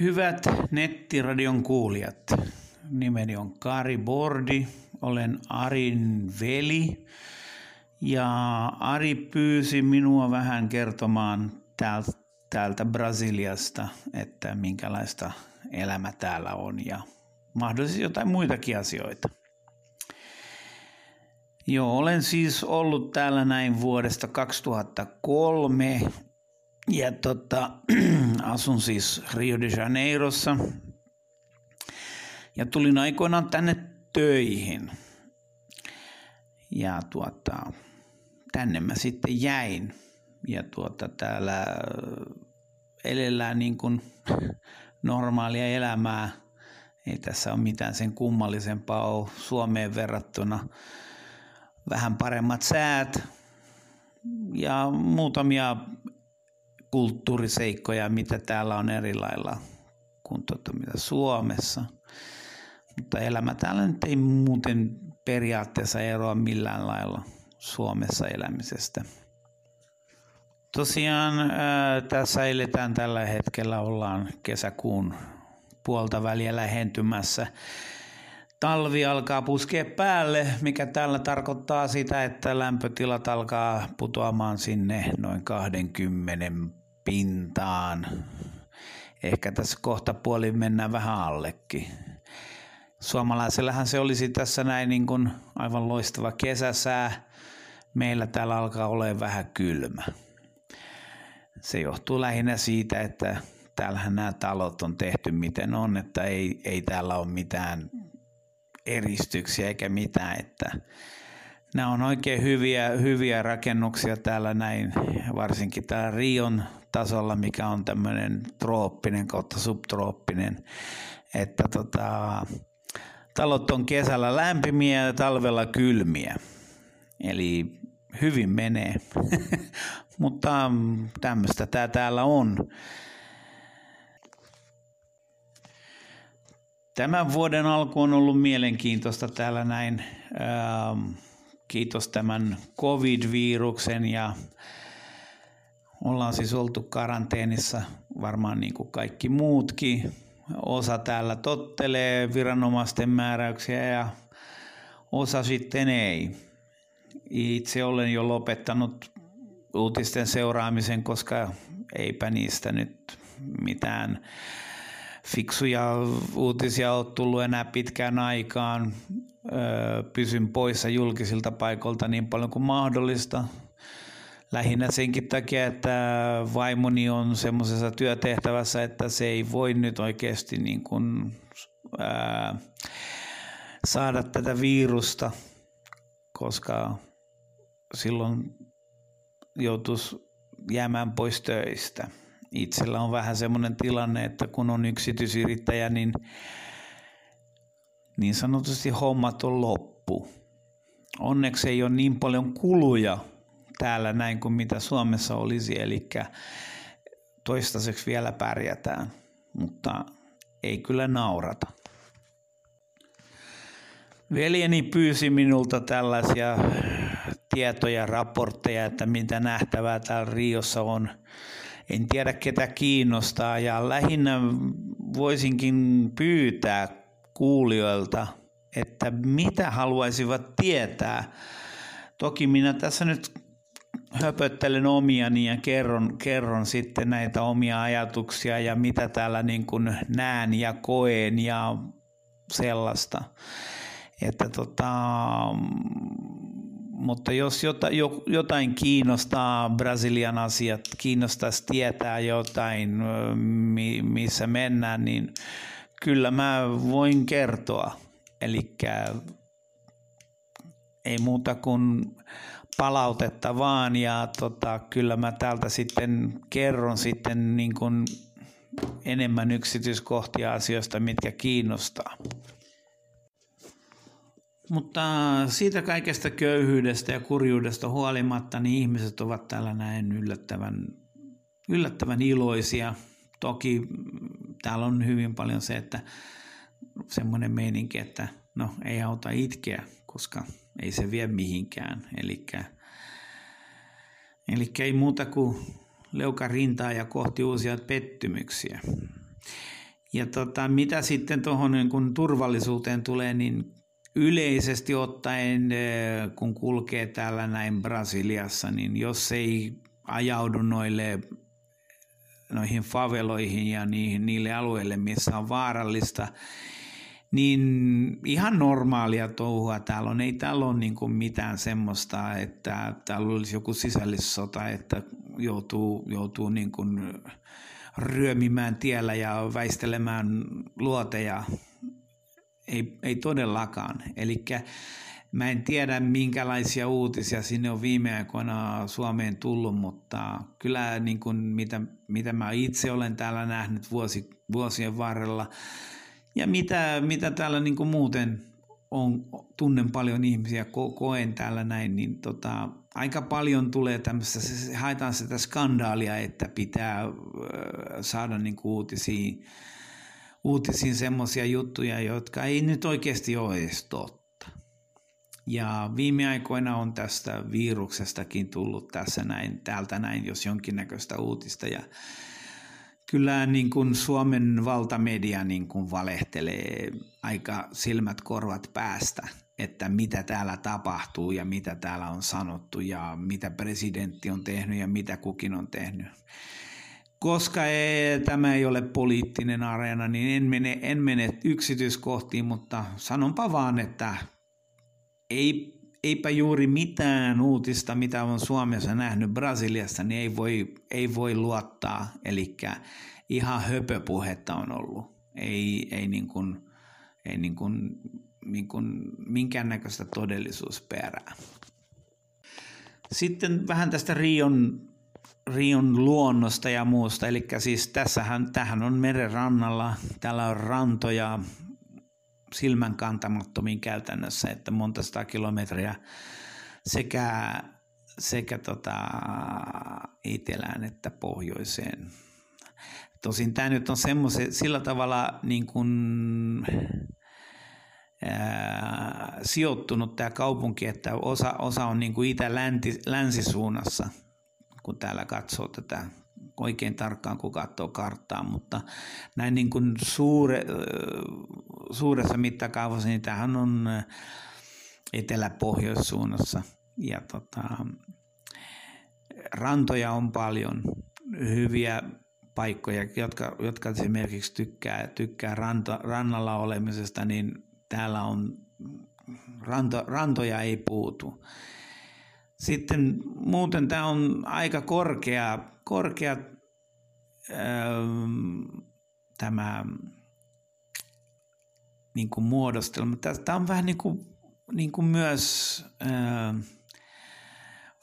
Hyvät nettiradion kuulijat, nimeni on Kari Bordi, olen Arin veli ja Ari pyysi minua vähän kertomaan täältä, Brasiliasta, että minkälaista elämä täällä on ja mahdollisesti jotain muitakin asioita. Joo, olen siis ollut täällä näin vuodesta 2003 ja tota, asun siis Rio de Janeirossa. Ja tulin aikoinaan tänne töihin. Ja tuota, tänne mä sitten jäin. Ja tuota, täällä elellään niin kuin normaalia elämää. Ei tässä ole mitään sen kummallisempaa ole Suomeen verrattuna. Vähän paremmat säät ja muutamia kulttuuriseikkoja, mitä täällä on eri lailla kuin tuota, mitä Suomessa. Mutta elämä täällä nyt ei muuten periaatteessa eroa millään lailla Suomessa elämisestä. Tosiaan tässä eletään tällä hetkellä, ollaan kesäkuun puolta väliä lähentymässä. Talvi alkaa puskea päälle, mikä tällä tarkoittaa sitä, että lämpötilat alkaa putoamaan sinne noin 20 pintaan. Ehkä tässä kohta puoli mennään vähän allekin. Suomalaisellahan se olisi tässä näin niin kuin aivan loistava kesäsää. Meillä täällä alkaa olla vähän kylmä. Se johtuu lähinnä siitä, että täällähän nämä talot on tehty miten on, että ei, ei täällä ole mitään eristyksiä eikä mitään, että nämä on oikein hyviä, hyviä rakennuksia täällä näin, varsinkin täällä Rion tasolla, mikä on tämmöinen trooppinen kautta subtrooppinen, että tota, talot on kesällä lämpimiä ja talvella kylmiä. Eli hyvin menee. Mutta tämmöistä tämä täällä on. Tämän vuoden alku on ollut mielenkiintoista täällä näin. Kiitos tämän covid-viruksen ja ollaan siis oltu karanteenissa varmaan niin kuin kaikki muutkin. Osa täällä tottelee viranomaisten määräyksiä ja osa sitten ei. Itse olen jo lopettanut uutisten seuraamisen, koska eipä niistä nyt mitään fiksuja uutisia ole tullut enää pitkään aikaan. Pysyn poissa julkisilta paikoilta niin paljon kuin mahdollista. Lähinnä senkin takia, että vaimoni on semmoisessa työtehtävässä, että se ei voi nyt oikeasti niin kuin, ää, saada tätä virusta, koska silloin joutuisi jäämään pois töistä. Itsellä on vähän semmoinen tilanne, että kun on yksityisyrittäjä, niin niin sanotusti hommat on loppu. Onneksi ei ole niin paljon kuluja täällä näin kuin mitä Suomessa olisi, eli toistaiseksi vielä pärjätään, mutta ei kyllä naurata. Veljeni pyysi minulta tällaisia tietoja, raportteja, että mitä nähtävää täällä Riossa on. En tiedä ketä kiinnostaa ja lähinnä voisinkin pyytää kuulijoilta, että mitä haluaisivat tietää. Toki minä tässä nyt höpöttelen omiani ja kerron, kerron sitten näitä omia ajatuksia ja mitä täällä niin kuin näen ja koen ja sellaista. Että tota, mutta jos jotain kiinnostaa Brasilian asiat, kiinnostaisi tietää jotain, missä mennään, niin kyllä mä voin kertoa. Eli ei muuta kuin palautetta vaan ja tota, kyllä mä täältä sitten kerron sitten niin kuin enemmän yksityiskohtia asioista, mitkä kiinnostaa. Mutta siitä kaikesta köyhyydestä ja kurjuudesta huolimatta, niin ihmiset ovat täällä näin yllättävän, yllättävän iloisia. Toki täällä on hyvin paljon se, että semmoinen meininki, että no ei auta itkeä, koska ei se vie mihinkään. Eli ei muuta kuin leuka rintaa ja kohti uusia pettymyksiä. Ja tota, mitä sitten tuohon niin turvallisuuteen tulee, niin yleisesti ottaen, kun kulkee täällä näin Brasiliassa, niin jos ei ajaudu noille noihin faveloihin ja niihin, niille alueille, missä on vaarallista, niin ihan normaalia touhua täällä on. Ei täällä ole niin kuin mitään semmoista, että täällä olisi joku sisällissota, että joutuu, joutuu niin kuin ryömimään tiellä ja väistelemään luoteja. Ei, ei todellakaan. Eli mä en tiedä minkälaisia uutisia sinne on viime aikoina Suomeen tullut, mutta kyllä niin kuin mitä, mitä mä itse olen täällä nähnyt vuosi, vuosien varrella, ja mitä, mitä täällä niin kuin muuten on, tunnen paljon ihmisiä, ko, koen täällä näin, niin tota, aika paljon tulee tämmöistä, haetaan sitä skandaalia, että pitää saada niin kuin uutisiin, uutisiin semmoisia juttuja, jotka ei nyt oikeasti ole edes totta. Ja viime aikoina on tästä viruksestakin tullut tässä näin, täältä näin, jos jonkinnäköistä uutista. Ja kyllä niin kuin Suomen valtamedia niin kuin valehtelee aika silmät korvat päästä, että mitä täällä tapahtuu ja mitä täällä on sanottu ja mitä presidentti on tehnyt ja mitä kukin on tehnyt. Koska ei, tämä ei ole poliittinen areena, niin en mene, en mene yksityiskohtiin, mutta sanonpa vaan, että ei, eipä juuri mitään uutista, mitä on Suomessa nähnyt Brasiliassa, niin ei voi, ei voi luottaa. Eli ihan höpöpuhetta on ollut. Ei, ei, niin kuin, ei niin kuin, niin kuin minkäännäköistä todellisuusperää. Sitten vähän tästä Rion, Rion luonnosta ja muusta. Eli siis tässähän, tähän on meren rannalla, täällä on rantoja, silmän kantamattomiin käytännössä, että monta sata kilometriä sekä, sekä tota, etelään että pohjoiseen. Tosin tämä nyt on semmoisen, sillä tavalla niin kuin, ää, sijoittunut tämä kaupunki, että osa, osa on niin itä-länsisuunnassa, kun täällä katsoo tätä oikein tarkkaan, kun katsoo karttaa, mutta näin niin kuin suure, suuressa mittakaavassa, niin tämähän on etelä-pohjoissuunnassa. Ja tota, rantoja on paljon, hyviä paikkoja, jotka, jotka esimerkiksi tykkää, tykkää ranta, rannalla olemisesta, niin täällä on ranto, rantoja ei puutu. Sitten muuten tämä on aika korkea, korkea ähm, tämä niin kuin muodostelma. Tämä on vähän niin kuin, niin kuin myös äh,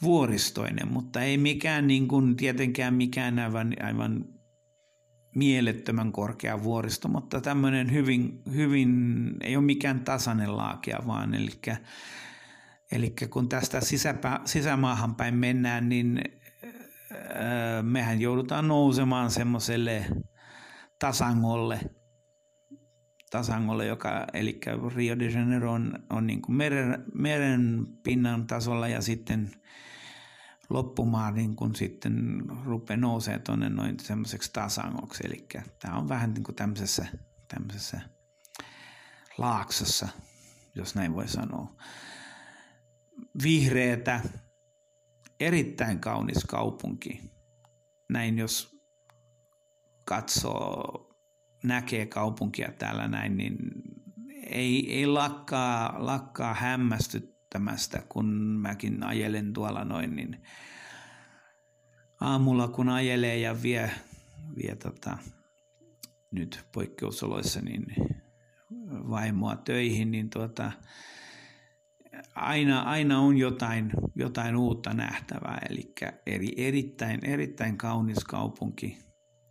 vuoristoinen, mutta ei mikään niin kuin, tietenkään mikään aivan, aivan mielettömän korkea vuoristo, mutta tämmöinen hyvin, hyvin, ei ole mikään tasainen laakea vaan, eli Eli kun tästä sisäpä, sisämaahan päin mennään, niin mehän joudutaan nousemaan semmoiselle tasangolle, tasangolle, joka, eli Rio de Janeiro on, on niin kuin meren, meren pinnan tasolla ja sitten loppumaan niin kun sitten rupeaa nousee tuonne noin semmoiseksi tasangoksi. Eli tämä on vähän niin kuin tämmöisessä, tämmöisessä laaksossa, jos näin voi sanoa vihreätä, erittäin kaunis kaupunki. Näin jos katsoo, näkee kaupunkia täällä näin, niin ei, ei lakkaa, lakkaa hämmästyttämästä, kun mäkin ajelen tuolla noin, niin aamulla kun ajelee ja vie, vie tota, nyt poikkeusoloissa niin vaimoa töihin, niin tuota, aina, aina on jotain, jotain uutta nähtävää, eli eri, erittäin, erittäin kaunis kaupunki,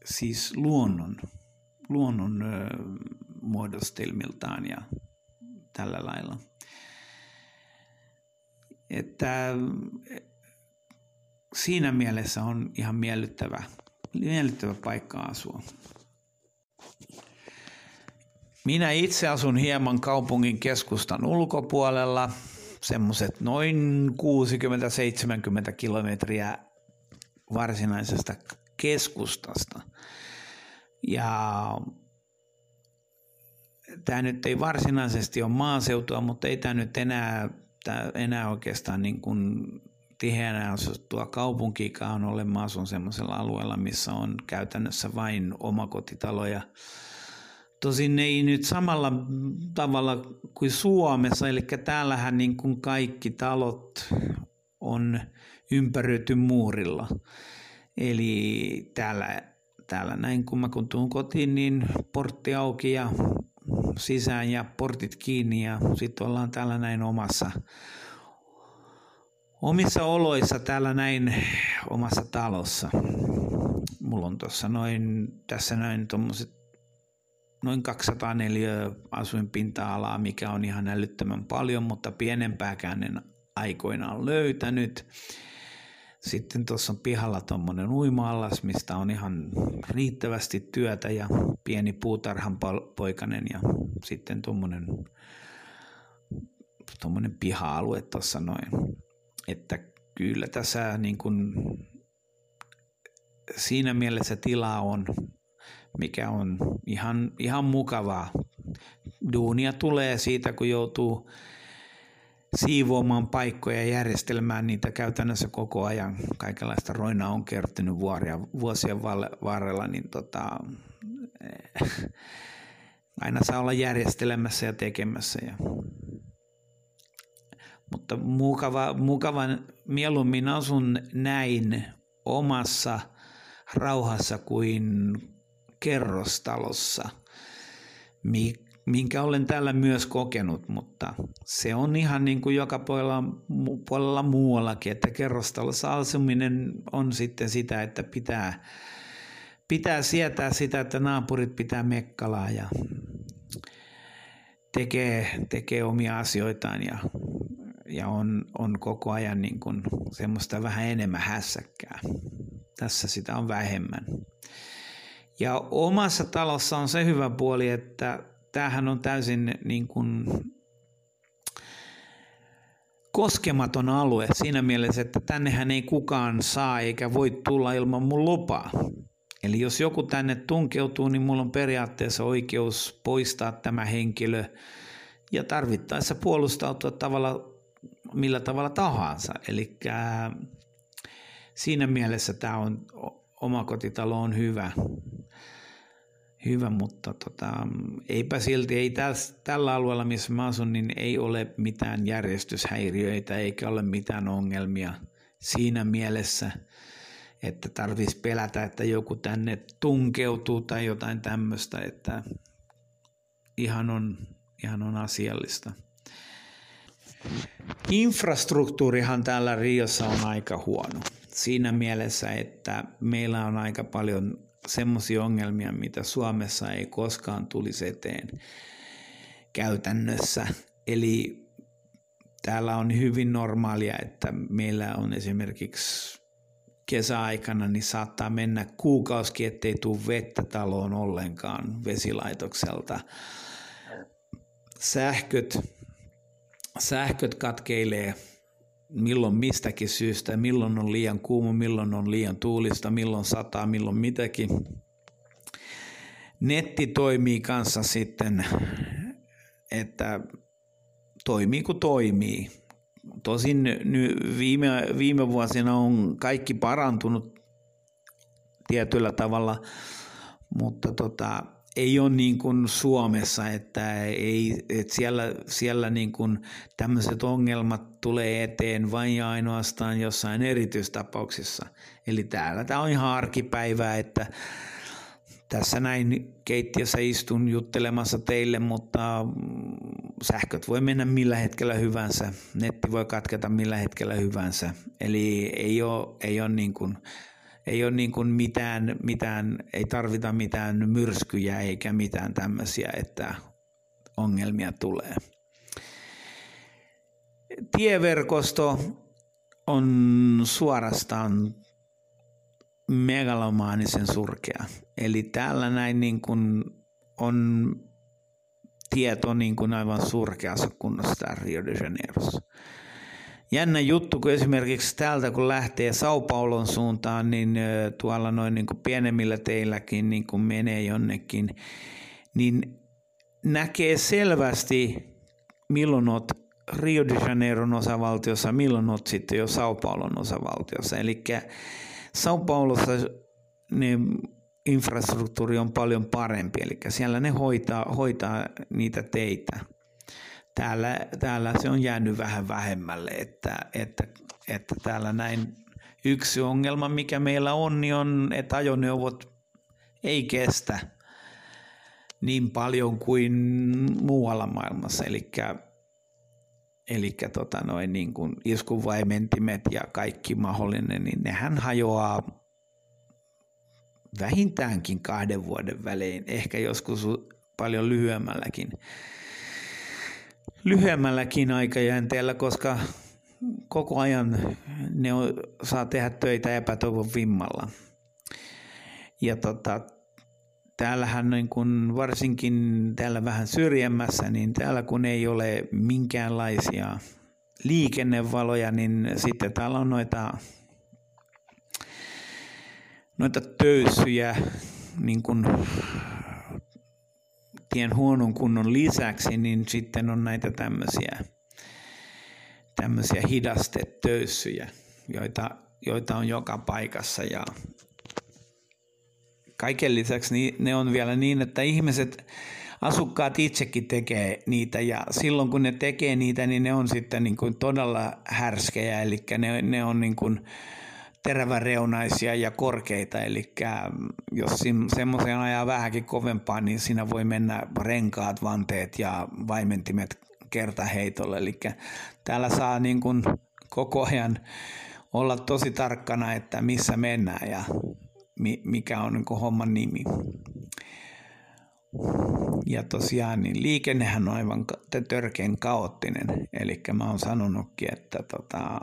siis luonnon, luonnon ö, muodostelmiltaan ja tällä lailla. Että siinä mielessä on ihan miellyttävä, miellyttävä paikka asua. Minä itse asun hieman kaupungin keskustan ulkopuolella, semmoiset noin 60-70 kilometriä varsinaisesta keskustasta. Ja tämä nyt ei varsinaisesti ole maaseutua, mutta ei tämä nyt enää, tämä enää oikeastaan niin kuin tiheänä asuttua kaupunkiikaan ole. Mä asun semmoisella alueella, missä on käytännössä vain omakotitaloja. Tosin ei nyt samalla tavalla kuin Suomessa, eli täällähän niin kuin kaikki talot on ympäröity muurilla. Eli täällä, täällä näin kun mä kun tuun kotiin, niin portti auki ja sisään ja portit kiinni ja sitten ollaan täällä näin omassa, omissa oloissa täällä näin omassa talossa. Mulla on tuossa noin, tässä näin tuommoiset noin 204 asuinpinta-alaa, mikä on ihan älyttömän paljon, mutta pienempääkään en aikoinaan löytänyt. Sitten tuossa on pihalla tuommoinen uima-allas, mistä on ihan riittävästi työtä ja pieni puutarhan poikanen ja sitten tuommoinen tuommoinen piha-alue tuossa noin. Että kyllä tässä niin kuin siinä mielessä tilaa on, mikä on ihan, ihan mukavaa. Duunia tulee siitä, kun joutuu siivoamaan paikkoja ja järjestelmään niitä käytännössä koko ajan. Kaikenlaista roina on kertynyt vuoria, vuosien varrella, niin tota, eh, aina saa olla järjestelemässä ja tekemässä. Ja. Mutta mukava, mukava, mieluummin asun näin omassa rauhassa kuin kerrostalossa, minkä olen täällä myös kokenut, mutta se on ihan niin kuin joka puolella, puolella muuallakin, että kerrostalossa asuminen on sitten sitä, että pitää, pitää sietää sitä, että naapurit pitää mekkalaa ja tekee, tekee omia asioitaan ja, ja on, on koko ajan niin kuin semmoista vähän enemmän hässäkkää. Tässä sitä on vähemmän. Ja omassa talossa on se hyvä puoli, että tämähän on täysin niin kuin koskematon alue siinä mielessä, että tännehän ei kukaan saa eikä voi tulla ilman mun lupaa. Eli jos joku tänne tunkeutuu, niin mulla on periaatteessa oikeus poistaa tämä henkilö ja tarvittaessa puolustautua tavalla, millä tavalla tahansa. Eli siinä mielessä tämä on, omakotitalo on hyvä hyvä, mutta tota, eipä silti, ei täs, tällä alueella, missä mä asun, niin ei ole mitään järjestyshäiriöitä eikä ole mitään ongelmia siinä mielessä, että tarvitsisi pelätä, että joku tänne tunkeutuu tai jotain tämmöistä, että ihan on, ihan on asiallista. Infrastruktuurihan täällä Riossa on aika huono siinä mielessä, että meillä on aika paljon semmoisia ongelmia, mitä Suomessa ei koskaan tulisi eteen käytännössä. Eli täällä on hyvin normaalia, että meillä on esimerkiksi kesäaikana niin saattaa mennä kuukausi, ettei tule vettä taloon ollenkaan vesilaitokselta. Sähköt, sähköt katkeilee milloin mistäkin syystä, milloin on liian kuuma, milloin on liian tuulista, milloin sataa, milloin mitäkin. Netti toimii kanssa sitten, että toimii kuin toimii. Tosin viime, viime vuosina on kaikki parantunut tietyllä tavalla, mutta tota, ei ole niin kuin Suomessa, että, ei, että siellä, siellä niin kuin tämmöiset ongelmat tulee eteen vain ja ainoastaan jossain erityistapauksissa. Eli täällä tämä on ihan arkipäivää, että tässä näin keittiössä istun juttelemassa teille, mutta sähköt voi mennä millä hetkellä hyvänsä, netti voi katketa millä hetkellä hyvänsä. Eli ei ole, ei ole niin kuin ei ole niin kuin mitään, mitään, ei tarvita mitään myrskyjä eikä mitään tämmöisiä, että ongelmia tulee. Tieverkosto on suorastaan megalomaanisen surkea. Eli täällä näin niin kuin on tieto niin kuin aivan surkeassa kunnossa Rio de Janeirossa jännä juttu, kun esimerkiksi täältä kun lähtee Sao Paulon suuntaan, niin tuolla noin niin kuin pienemmillä teilläkin niin kuin menee jonnekin, niin näkee selvästi, milloin olet Rio de Janeiron osavaltiossa, milloin olet sitten jo Sao Paulon osavaltiossa. Eli Sao Paulossa niin infrastruktuuri on paljon parempi, eli siellä ne hoitaa, hoitaa niitä teitä. Täällä, täällä se on jäänyt vähän vähemmälle, että, että, että täällä näin yksi ongelma, mikä meillä on, niin on, että ajoneuvot ei kestä niin paljon kuin muualla maailmassa, eli Eli tota noin, niin kuin iskuvaimentimet ja kaikki mahdollinen, niin nehän hajoaa vähintäänkin kahden vuoden välein, ehkä joskus paljon lyhyemmälläkin, lyhyemmälläkin aikajänteellä, koska koko ajan ne saa tehdä töitä epätoivon vimmalla. Ja tota, täällähän niin kun varsinkin täällä vähän syrjemmässä, niin täällä kun ei ole minkäänlaisia liikennevaloja, niin sitten täällä on noita noita töyssyjä niin kuin tien huonon kunnon lisäksi, niin sitten on näitä tämmöisiä, tämmöisiä hidastetöyssyjä, joita, joita on joka paikassa. Ja kaiken lisäksi niin ne on vielä niin, että ihmiset, asukkaat itsekin tekee niitä ja silloin kun ne tekee niitä, niin ne on sitten niin kuin todella härskejä, eli ne, ne on niin kuin, teräväreunaisia ja korkeita, eli jos semmoisen ajaa vähänkin kovempaa, niin siinä voi mennä renkaat, vanteet ja vaimentimet kertaheitolle, eli täällä saa niin kuin koko ajan olla tosi tarkkana, että missä mennään ja mikä on niin kuin homman nimi. Ja tosiaan niin liikennehän on aivan törkeän kaoottinen, eli mä oon sanonutkin, että tota,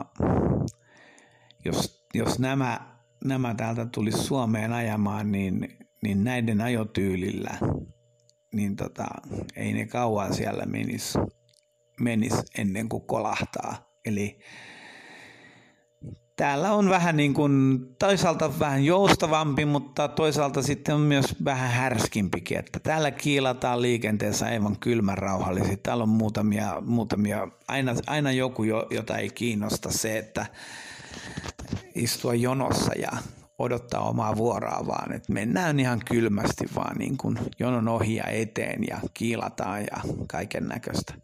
jos jos nämä, nämä täältä tulisi Suomeen ajamaan, niin, niin näiden ajotyylillä, niin tota, ei ne kauan siellä menisi menis ennen kuin kolahtaa. Eli täällä on vähän niin kuin, toisaalta vähän joustavampi, mutta toisaalta sitten on myös vähän härskimpikin, että täällä kiilataan liikenteessä aivan kylmän rauhallisesti. Täällä on muutamia, muutamia aina, aina joku, jota ei kiinnosta se, että istua jonossa ja odottaa omaa vuoroa, vaan että mennään ihan kylmästi vaan niin kuin jonon ohi ja eteen ja kiilataan ja kaiken näköistä.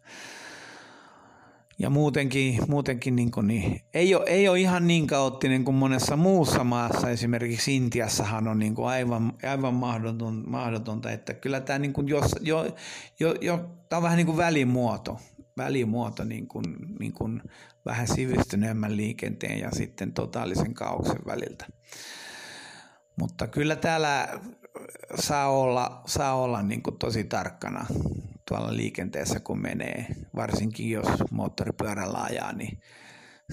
Ja muutenkin, muutenkin niin kuin, niin, ei, ole, ei ole ihan niin kaoottinen kuin monessa muussa maassa. Esimerkiksi Intiassahan on niin kuin aivan, aivan mahdoton, mahdotonta, että kyllä tämä, niin kuin jos, jo, jo, jo, tämä on vähän niin kuin välimuoto välimuoto niin kuin, niin kuin vähän sivistyneemmän liikenteen ja sitten totaalisen kaauksen väliltä. Mutta kyllä täällä saa olla, saa olla niin kuin tosi tarkkana tuolla liikenteessä, kun menee, varsinkin jos moottoripyörällä ajaa, niin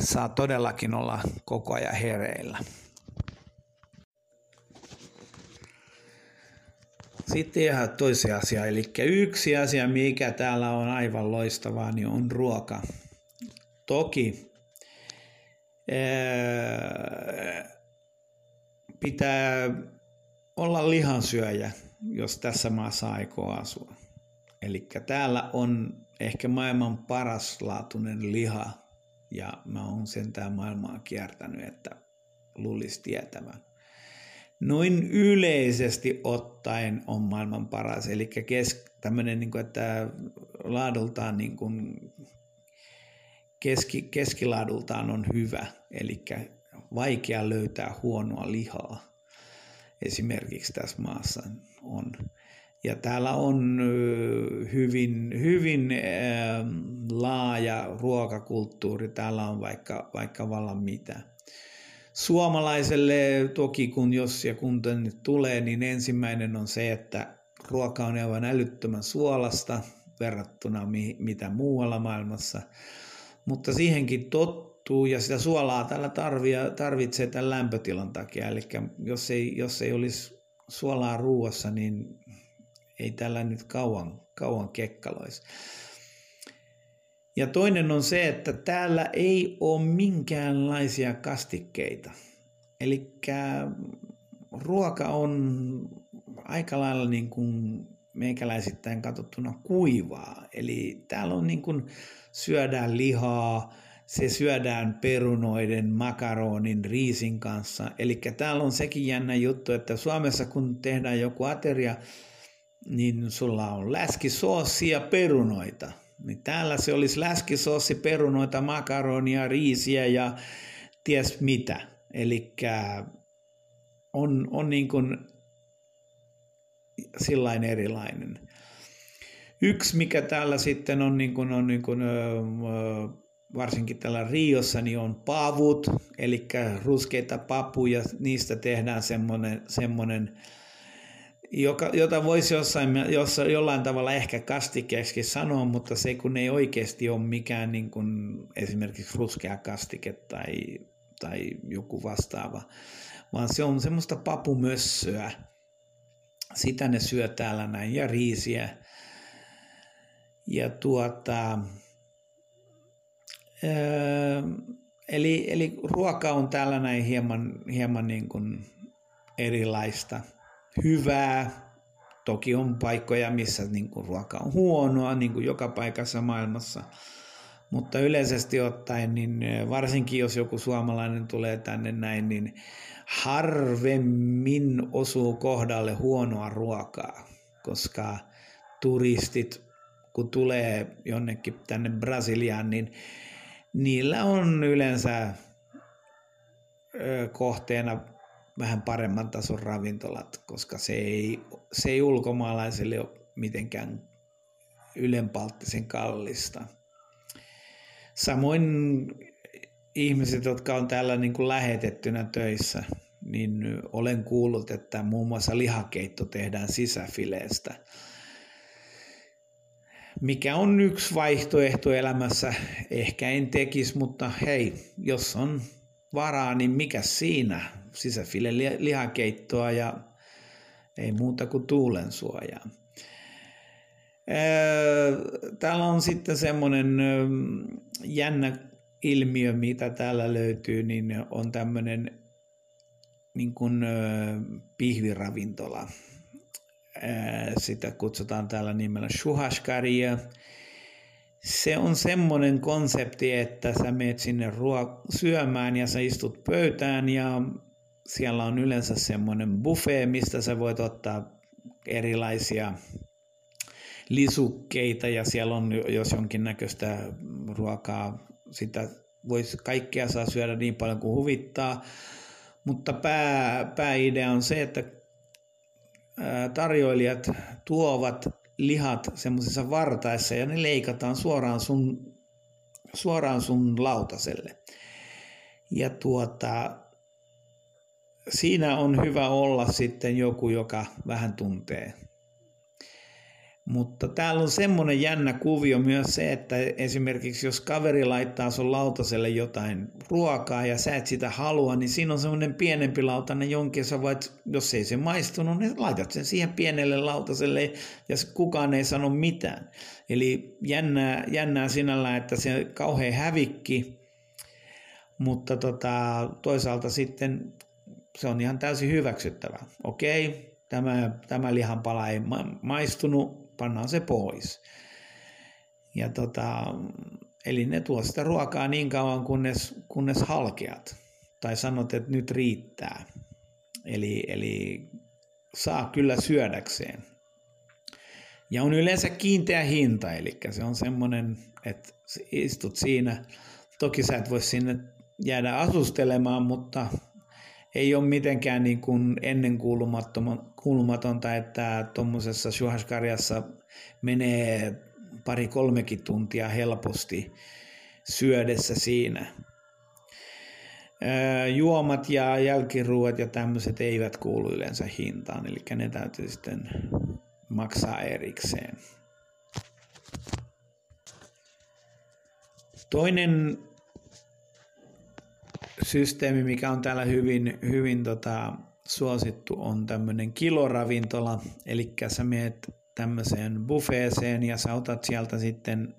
saa todellakin olla koko ajan hereillä. Sitten ihan toisia asia, eli yksi asia, mikä täällä on aivan loistavaa, niin on ruoka. Toki pitää olla lihansyöjä, jos tässä maassa aikoo asua. Eli täällä on ehkä maailman paraslaatuinen liha, ja mä oon sentään maailmaa kiertänyt, että luulisi tietävän noin yleisesti ottaen on maailman paras. Eli kes, tämmöinen, niin kuin, että laadultaan niin kuin keski, keskilaadultaan on hyvä, eli vaikea löytää huonoa lihaa esimerkiksi tässä maassa on. Ja täällä on hyvin, hyvin laaja ruokakulttuuri, täällä on vaikka, vaikka vallan mitä suomalaiselle toki kun jos ja kun tänne tulee, niin ensimmäinen on se, että ruoka on aivan älyttömän suolasta verrattuna mi- mitä muualla maailmassa. Mutta siihenkin tottuu ja sitä suolaa tällä tarvia, tarvitsee tämän lämpötilan takia. Eli jos ei, jos ei olisi suolaa ruuassa, niin ei tällä nyt kauan, kauan kekkaloisi. Ja toinen on se, että täällä ei ole minkäänlaisia kastikkeita. Eli ruoka on aika lailla niin kuin meikäläisittäin katsottuna kuivaa. Eli täällä on niin kuin syödään lihaa, se syödään perunoiden, makaronin, riisin kanssa. Eli täällä on sekin jännä juttu, että Suomessa kun tehdään joku ateria, niin sulla on läskisoossi ja perunoita. Niin täällä se olisi läskisoossi, perunoita, makaronia, riisiä ja ties mitä. Eli on, on niin kuin sillain erilainen. Yksi, mikä täällä sitten on, niin kuin, on niin kuin, varsinkin tällä Riossa, niin on pavut, eli ruskeita papuja, niistä tehdään semmoinen, semmoinen joka, jota voisi jossain, jossa, jollain tavalla ehkä kastikeeksi sanoa, mutta se kun ei oikeasti ole mikään niin kuin esimerkiksi ruskea kastike tai, tai joku vastaava, vaan se on semmoista papumössöä. Sitä ne syö täällä näin ja riisiä. Ja tuota, öö, eli, eli ruoka on täällä näin hieman, hieman niin kuin erilaista hyvää. Toki on paikkoja, missä niin kuin ruoka on huonoa, niin kuin joka paikassa maailmassa. Mutta yleisesti ottaen, niin varsinkin jos joku suomalainen tulee tänne näin, niin harvemmin osuu kohdalle huonoa ruokaa, koska turistit, kun tulee jonnekin tänne Brasiliaan, niin niillä on yleensä kohteena vähän paremman tason ravintolat, koska se ei, se ei ulkomaalaisille ole mitenkään ylenpalttisen kallista. Samoin ihmiset, jotka on täällä niin kuin lähetettynä töissä, niin olen kuullut, että muun muassa lihakeitto tehdään sisäfileestä. Mikä on yksi vaihtoehto elämässä, ehkä en tekisi, mutta hei, jos on varaa, niin mikä siinä? Sisäfile lihakeittoa ja ei muuta kuin tuulen suojaa. Täällä on sitten semmoinen jännä ilmiö, mitä täällä löytyy, niin on tämmöinen niin kuin, pihviravintola. Sitä kutsutaan täällä nimellä shuhashkaria se on semmoinen konsepti, että sä meet sinne ruo- syömään ja sä istut pöytään ja siellä on yleensä semmoinen buffet, mistä sä voit ottaa erilaisia lisukkeita ja siellä on jos jonkinnäköistä ruokaa, sitä voisi kaikkea saa syödä niin paljon kuin huvittaa, mutta pää, pääidea on se, että tarjoilijat tuovat lihat semmoisissa vartaissa ja ne leikataan suoraan sun, suoraan sun lautaselle. Ja tuota, siinä on hyvä olla sitten joku, joka vähän tuntee mutta täällä on semmoinen jännä kuvio myös se, että esimerkiksi jos kaveri laittaa sun lautaselle jotain ruokaa ja sä et sitä halua, niin siinä on semmoinen pienempi lautanen jonkin, sä voit, jos ei se maistunut, niin laitat sen siihen pienelle lautaselle ja kukaan ei sano mitään. Eli jännää, jännää sinällä, että se kauhean hävikki, mutta tota, toisaalta sitten se on ihan täysin hyväksyttävä. Okei, tämä, tämä lihanpala ei maistunut, pannaan se pois. Ja tota, eli ne tuo sitä ruokaa niin kauan, kunnes, kunnes halkeat. Tai sanot, että nyt riittää. Eli, eli saa kyllä syödäkseen. Ja on yleensä kiinteä hinta, eli se on semmoinen, että istut siinä. Toki sä et voi sinne jäädä asustelemaan, mutta ei ole mitenkään niin kuin ennen kuulumatonta, että tuommoisessa shuhashkarjassa menee pari kolmekin tuntia helposti syödessä siinä. Juomat ja jälkiruuat ja tämmöiset eivät kuulu yleensä hintaan, eli ne täytyy sitten maksaa erikseen. Toinen systeemi, mikä on täällä hyvin, hyvin tota, suosittu, on tämmöinen kiloravintola. Eli sä meet tämmöiseen buffeeseen ja sä otat sieltä sitten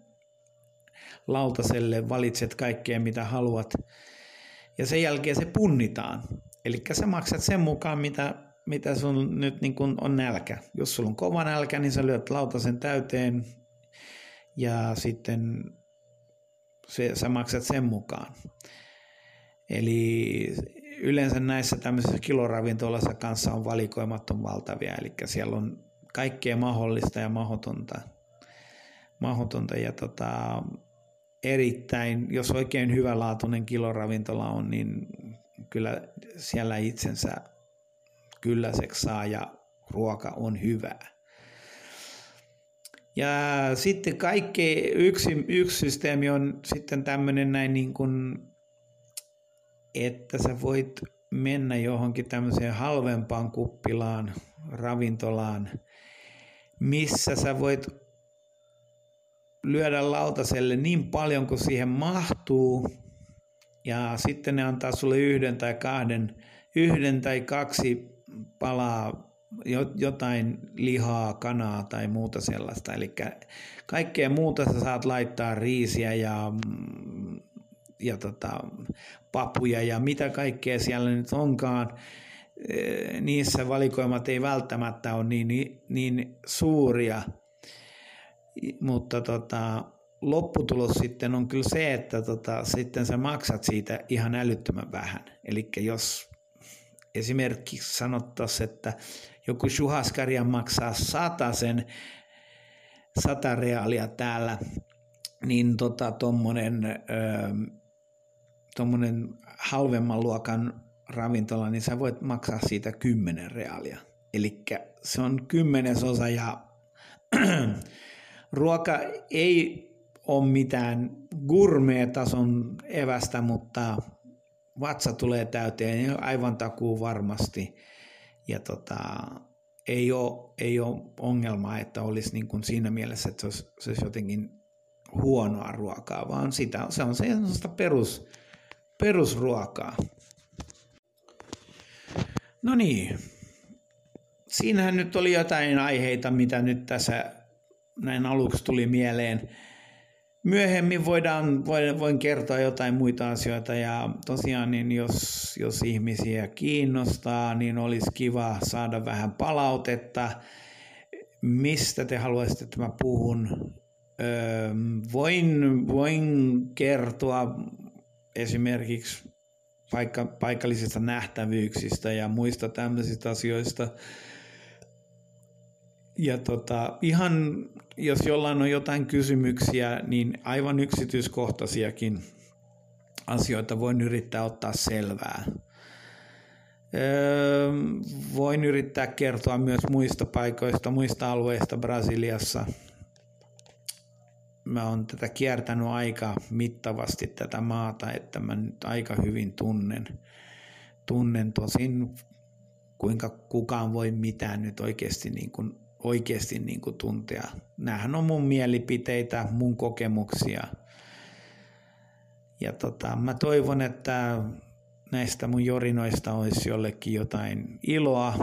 lautaselle, valitset kaikkea mitä haluat. Ja sen jälkeen se punnitaan. Eli sä maksat sen mukaan, mitä mitä sun nyt niin kun on nälkä. Jos sulla on kova nälkä, niin sä lyöt lautasen täyteen ja sitten se, sä maksat sen mukaan. Eli yleensä näissä tämmöisissä kiloravintolassa kanssa on valikoimaton valtavia, eli siellä on kaikkea mahdollista ja mahdotonta. mahdotonta ja tota, erittäin, jos oikein hyvälaatuinen kiloravintola on, niin kyllä siellä itsensä kylläiseksi saa ja ruoka on hyvää. Ja sitten kaikki, yksi, yksi systeemi on sitten tämmöinen näin niin kuin, että sä voit mennä johonkin tämmöiseen halvempaan kuppilaan, ravintolaan, missä sä voit lyödä lautaselle niin paljon kuin siihen mahtuu, ja sitten ne antaa sulle yhden tai kahden, yhden tai kaksi palaa jotain lihaa, kanaa tai muuta sellaista. Eli kaikkea muuta sä saat laittaa riisiä ja, ja tota, papuja ja mitä kaikkea siellä nyt onkaan. Niissä valikoimat ei välttämättä ole niin, niin, niin suuria, mutta tota, lopputulos sitten on kyllä se, että tota, sitten sä maksat siitä ihan älyttömän vähän. Eli jos esimerkiksi sanottaisiin, että joku shuhaskaria maksaa sen sata reaalia täällä, niin tota, tommonen halvemman luokan ravintola, niin sä voit maksaa siitä 10 reaalia. Eli se on kymmenesosa ja ruoka ei ole mitään gourmet-tason evästä, mutta vatsa tulee täyteen aivan takuu varmasti. Ja tota, ei, ole, ei ole ongelmaa, että olisi niin kuin siinä mielessä, että se olisi, se olisi jotenkin huonoa ruokaa, vaan sitä, se on sellaista perus, perusruokaa. No niin, siinähän nyt oli jotain aiheita, mitä nyt tässä näin aluksi tuli mieleen myöhemmin voidaan, voin, kertoa jotain muita asioita ja tosiaan niin jos, jos ihmisiä kiinnostaa, niin olisi kiva saada vähän palautetta, mistä te haluaisitte, että mä puhun. Öö, voin, voin kertoa esimerkiksi paikka, paikallisista nähtävyyksistä ja muista tämmöisistä asioista. Ja tota, ihan jos jollain on jotain kysymyksiä, niin aivan yksityiskohtaisiakin asioita voin yrittää ottaa selvää. Öö, voin yrittää kertoa myös muista paikoista, muista alueista Brasiliassa. Mä oon tätä kiertänyt aika mittavasti tätä maata, että mä nyt aika hyvin tunnen. Tunnen tosin kuinka kukaan voi mitään nyt oikeasti niin kuin oikeasti niin kuin tuntea. Nämähän on mun mielipiteitä, mun kokemuksia. Ja tota, mä toivon, että näistä mun jorinoista olisi jollekin jotain iloa.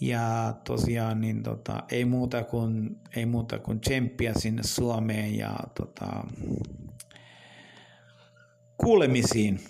Ja tosiaan niin tota, ei, muuta kuin, ei muuta kuin tsemppiä sinne Suomeen ja tota, kuulemisiin.